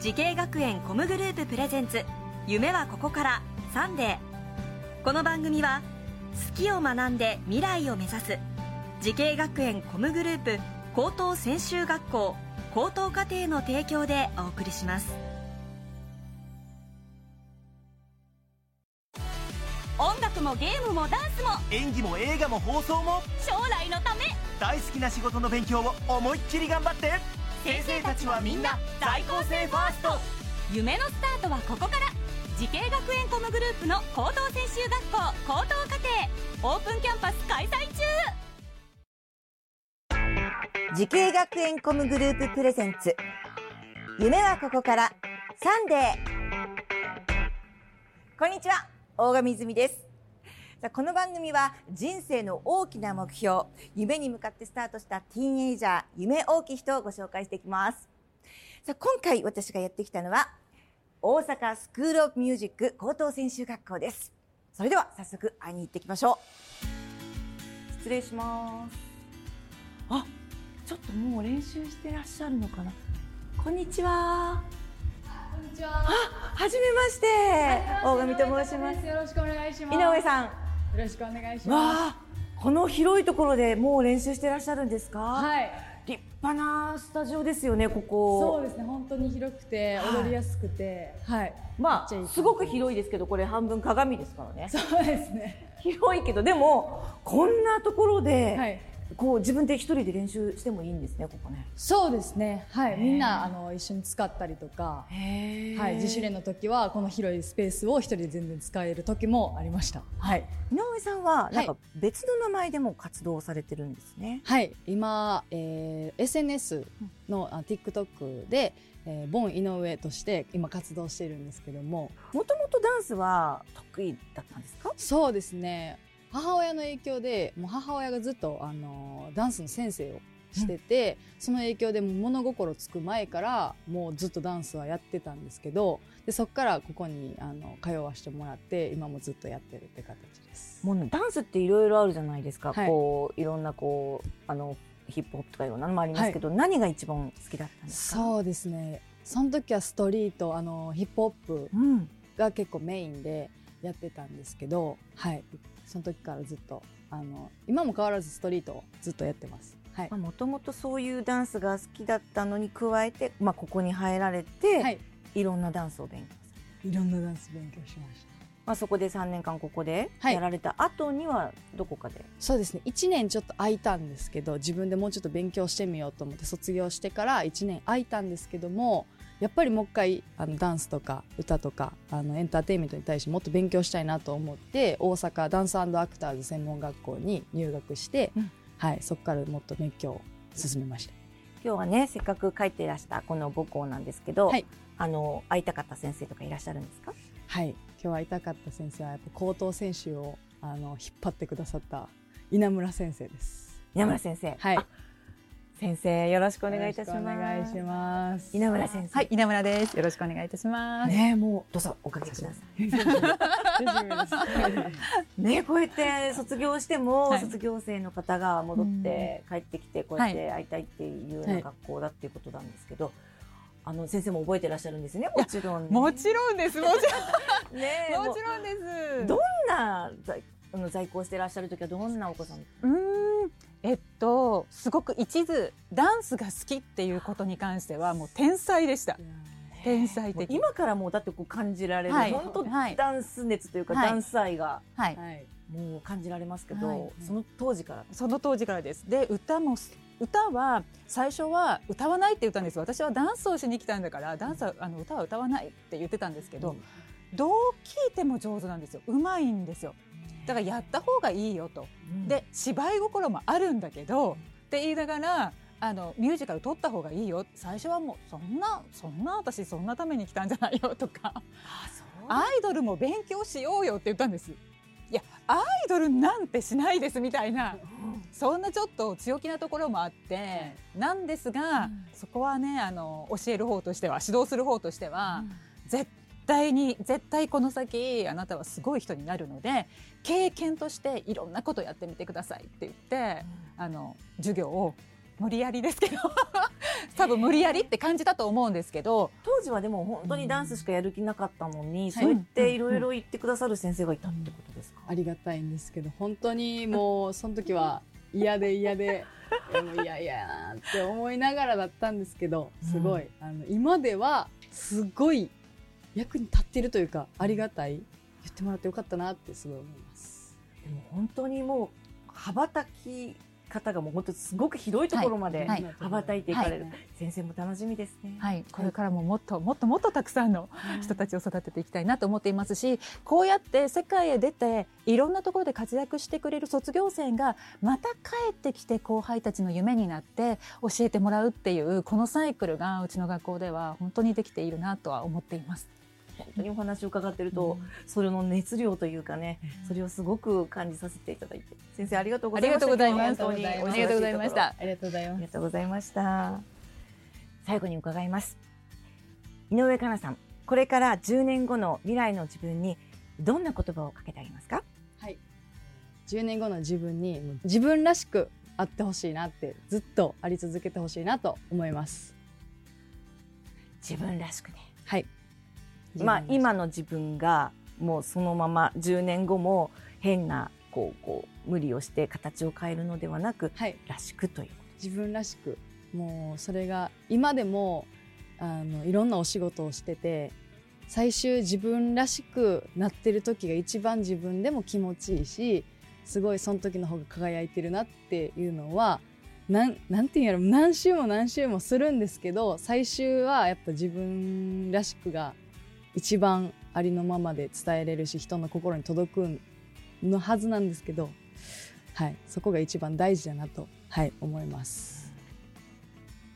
滋慶学園 COMグループプレゼンツ夢はここからサンデー。この番組は好きを学んで未来を目指す滋慶学園 COMグループ高等専修学校高等課程の提供でお送りします。音楽もゲームもダンスも演技も映画も放送も将来のため。大好きな仕事の勉強を思いっきり頑張って先生たちはみんな在校生ファースト。夢のスタートはここから。滋慶学園 COMグループの高等専修学校高等課程オープンキャンパス開催中。滋慶学園 COMグループプレゼンツ。夢はここから。サンデー。こんにちは。大神いずみですこの番組は人生の大きな目標夢に向かってスタートしたティーンエイジャー夢追い人をご紹介していきます。さあ今回私がやってきたのは大阪スクールオブミュージック高等専修学校です。それでは早速会いに行ってきましょう。失礼します。あちょっともう練習してらっしゃるのかな。こんにちは。こんにちは。あ、はじめまして。大神と申します。よろしくお願いします。井上さん。よろしくお願いしわまあこの広いところでもう練習してらっしゃるんですか？す。はい。立派なスタジオですよねこそこうですね。本当に広くて踊りやすくて、はい。まあすごく広いですけどこれ半分鏡ですからねそうですね。広いけどでもこんなところで、はい。こう自分で一人で練習してもいいんですねここねそうですね。はい。みんなあの一緒に使ったりとか、へはい。自主練の時はこの広いスペースを一人で全然使える時もありました。はい。井上さんはなんか別の名前でも活動されてるんですね、はい。今、えー SNS のあ TikTok で、えーボン井上として今活動しているんですけども、もともとダンスは得意だったんですか？そうですね母親の影響でもう母親がずっとあのダンスの先生をしてて、その影響で物心つく前からもうずっとダンスはやってたんですけどでそこからここにあの通わせてもらって今もずっとやってるって形です。もうねダンスっていろいろあるじゃないですか、はい。こういろんなこうあのヒップホップとかいろんなのもありますけど、何が一番好きだったんですか？そうですね。その時はストリートあのヒップホップうん、が結構メインでやってたんですけど、はい、その時からずっとあの今も変わらずストリートをずっとやってます。はい。もともとそういうダンスが好きだったのに加えて、まあ、ここに入られて、はい。い、ろんなダンスを勉強されて、いろんなダンス勉強しました。まあ、そこで3年間ここではい。やられた後にはどこかで、そうですね。1年ちょっと空いたんですけど自分でもうちょっと勉強してみようと思って卒業してから1年空いたんですけどもやっぱりもう一回あのダンスとか歌とかあのエンターテインメントに対してもっと勉強したいなと思って大阪ダンスアクターズ専門学校に入学して、うん。はい、そこからもっと勉強を進めました。今日はねせっかく書いていらしたこの母校なんですけど、はい。あの会いたかった先生とかいらっしゃるんですか？はい、今日会いたかった先生はやっぱ高等選手をあの引っ張ってくださった稲村先生です。稲村先生、はい。あ先生よろしくお願いいたします。お願いします。稲村先生。はい、稲村です。よろしくお願いいたします。ねもうどうぞおかけください。ねこうやって卒業しても、はい。卒業生の方が戻って帰ってきてこうやって会いたいっていうようはない学校だっていうことなんですけど、あの先生も覚えてらっしゃるんですねもちろん。ね、もちろんです。もちねろん、もちろんです。どんな在あの在校してらっしゃる時はどんなお子さん？うーん、えっと、すごく一途ダンスが好きっていうことに関してはもう天才でした。天才的。今からもうだってこう感じられる、はい本当、はいダンス熱というか、はいダンス愛がはい。はい。もう感じられますけど、はいその当時からその当時からです。で、歌も歌は最初は歌わないって言ったんです。私はダンスをしに来たんだから、ダンスはあの歌は歌わないって言ってたんですけど、どう聞いても上手なんですよ。うまいんですよ。だからやった方がいいよと。で芝居心もあるんだけどって言いながらあのミュージカル撮った方がいいよ。最初はもうそんなそんな私そんなために来たんじゃないよとか。アイドルも勉強しようよって言ったんです。いやアイドルなんてしないですみたいなそんなちょっと強気なところもあって、なんですが、そこはねあの教える方としては指導する方としては、絶対に絶対この先あなたはすごい人になるので経験としていろんなことやってみてくださいって言って、あの授業を無理やりですけど 多分無理やりって感じたと思うんですけど当時はでも本当にダンスしかやる気なかったのに、んそう言っていろいろ言ってくださる先生がいたってことですか、ありがたいんですけど本当にもうその時は嫌で嫌でいやもう嫌やなって思いながらだったんですけどすごい、あの今ではすごい役に立ってるというかありがたい。言ってもらってよかったなってすごい思います。でも本当にもう羽ばたき方がもう本当すごく広いところまではい。羽ばたいていかれる、はい。先生も楽しみですね、はい、これからももっともっともっとたくさんの人たちを育てていきたいなと思っていますしこうやって世界へ出ていろんなところで活躍してくれる卒業生がまた帰ってきて後輩たちの夢になって教えてもらうっていうこのサイクルがうちの学校では本当にできているなとは思っています。本当にお話を伺ってると、それの熱量というかね、それをすごく感じさせていただいて先生ありがとうございました。ありがとうございます。本当にありがとうございました。ありがとうございます。ありがとうございました。最後に伺います。井上香奈さんこれから10年後の未来の自分にどんな言葉をかけてあげますか？はい。10年後の自分に自分らしくあってほしいなってずっとあり続けてほしいなと思います。自分らしくね。はい。まあ今の自分がもうそのまま10年後も変なこうこう無理をして形を変えるのではなくはい。らしくという。自分らしく。もうそれが今でもあのいろんなお仕事をしてて最終自分らしくなってる時が一番自分でも気持ちいいしすごいその時の方が輝いてるなっていうのはなんなんていうんやろ何周も何周もするんですけど最終はやっぱ自分らしくが一番ありのままで伝えれるし人の心に届くのはずなんですけど、はい、そこが一番大事だなと、はい、思います。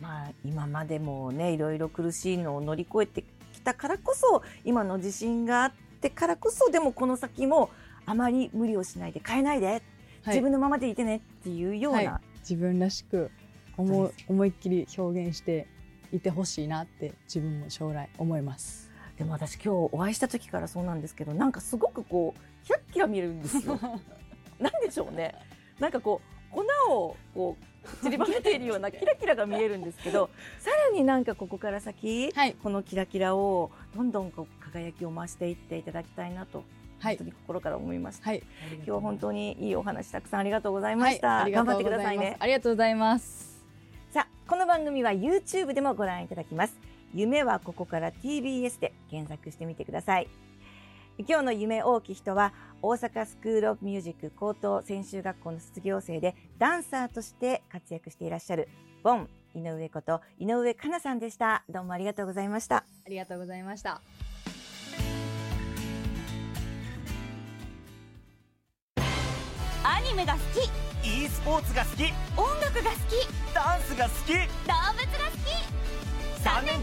まあ今までもねいろいろ苦しいのを乗り越えてきたからこそ今の自信があってからこそでもこの先もあまり無理をしないで変えないで、はい自分のままでいてねっていうような、はい自分らしく思う思いっきり表現していてほしいなって自分も将来思います。でも私今日お会いした時からそうなんですけどなんかすごくこうキラッキラ見えるんですよ。なんでしょうね。なんかこう粉をこう散りばめているようなキラキラが見えるんですけどさらになんかここから先、はいこのキラキラをどんどんこう輝きを増していっていただきたいなと、はい本当に心から思いました。はい、今日は本当にいいお話たくさんありがとうございまはいした。ありが頑張ってくださいね。ありがとうございます。さあ、この番組は YouTube でもご覧いただきます。夢はここから TBS で検索してみてください。今日の夢大きい人は大阪スクールオブミュージック高等専修学校の卒業生でダンサーとして活躍していらっしゃるボン井上こと井上香奈さんでした。どうもありがとうございました。ありがとうございました。アニメが好き e スポーツが好き音楽が好きダンスが好き動物が好き3年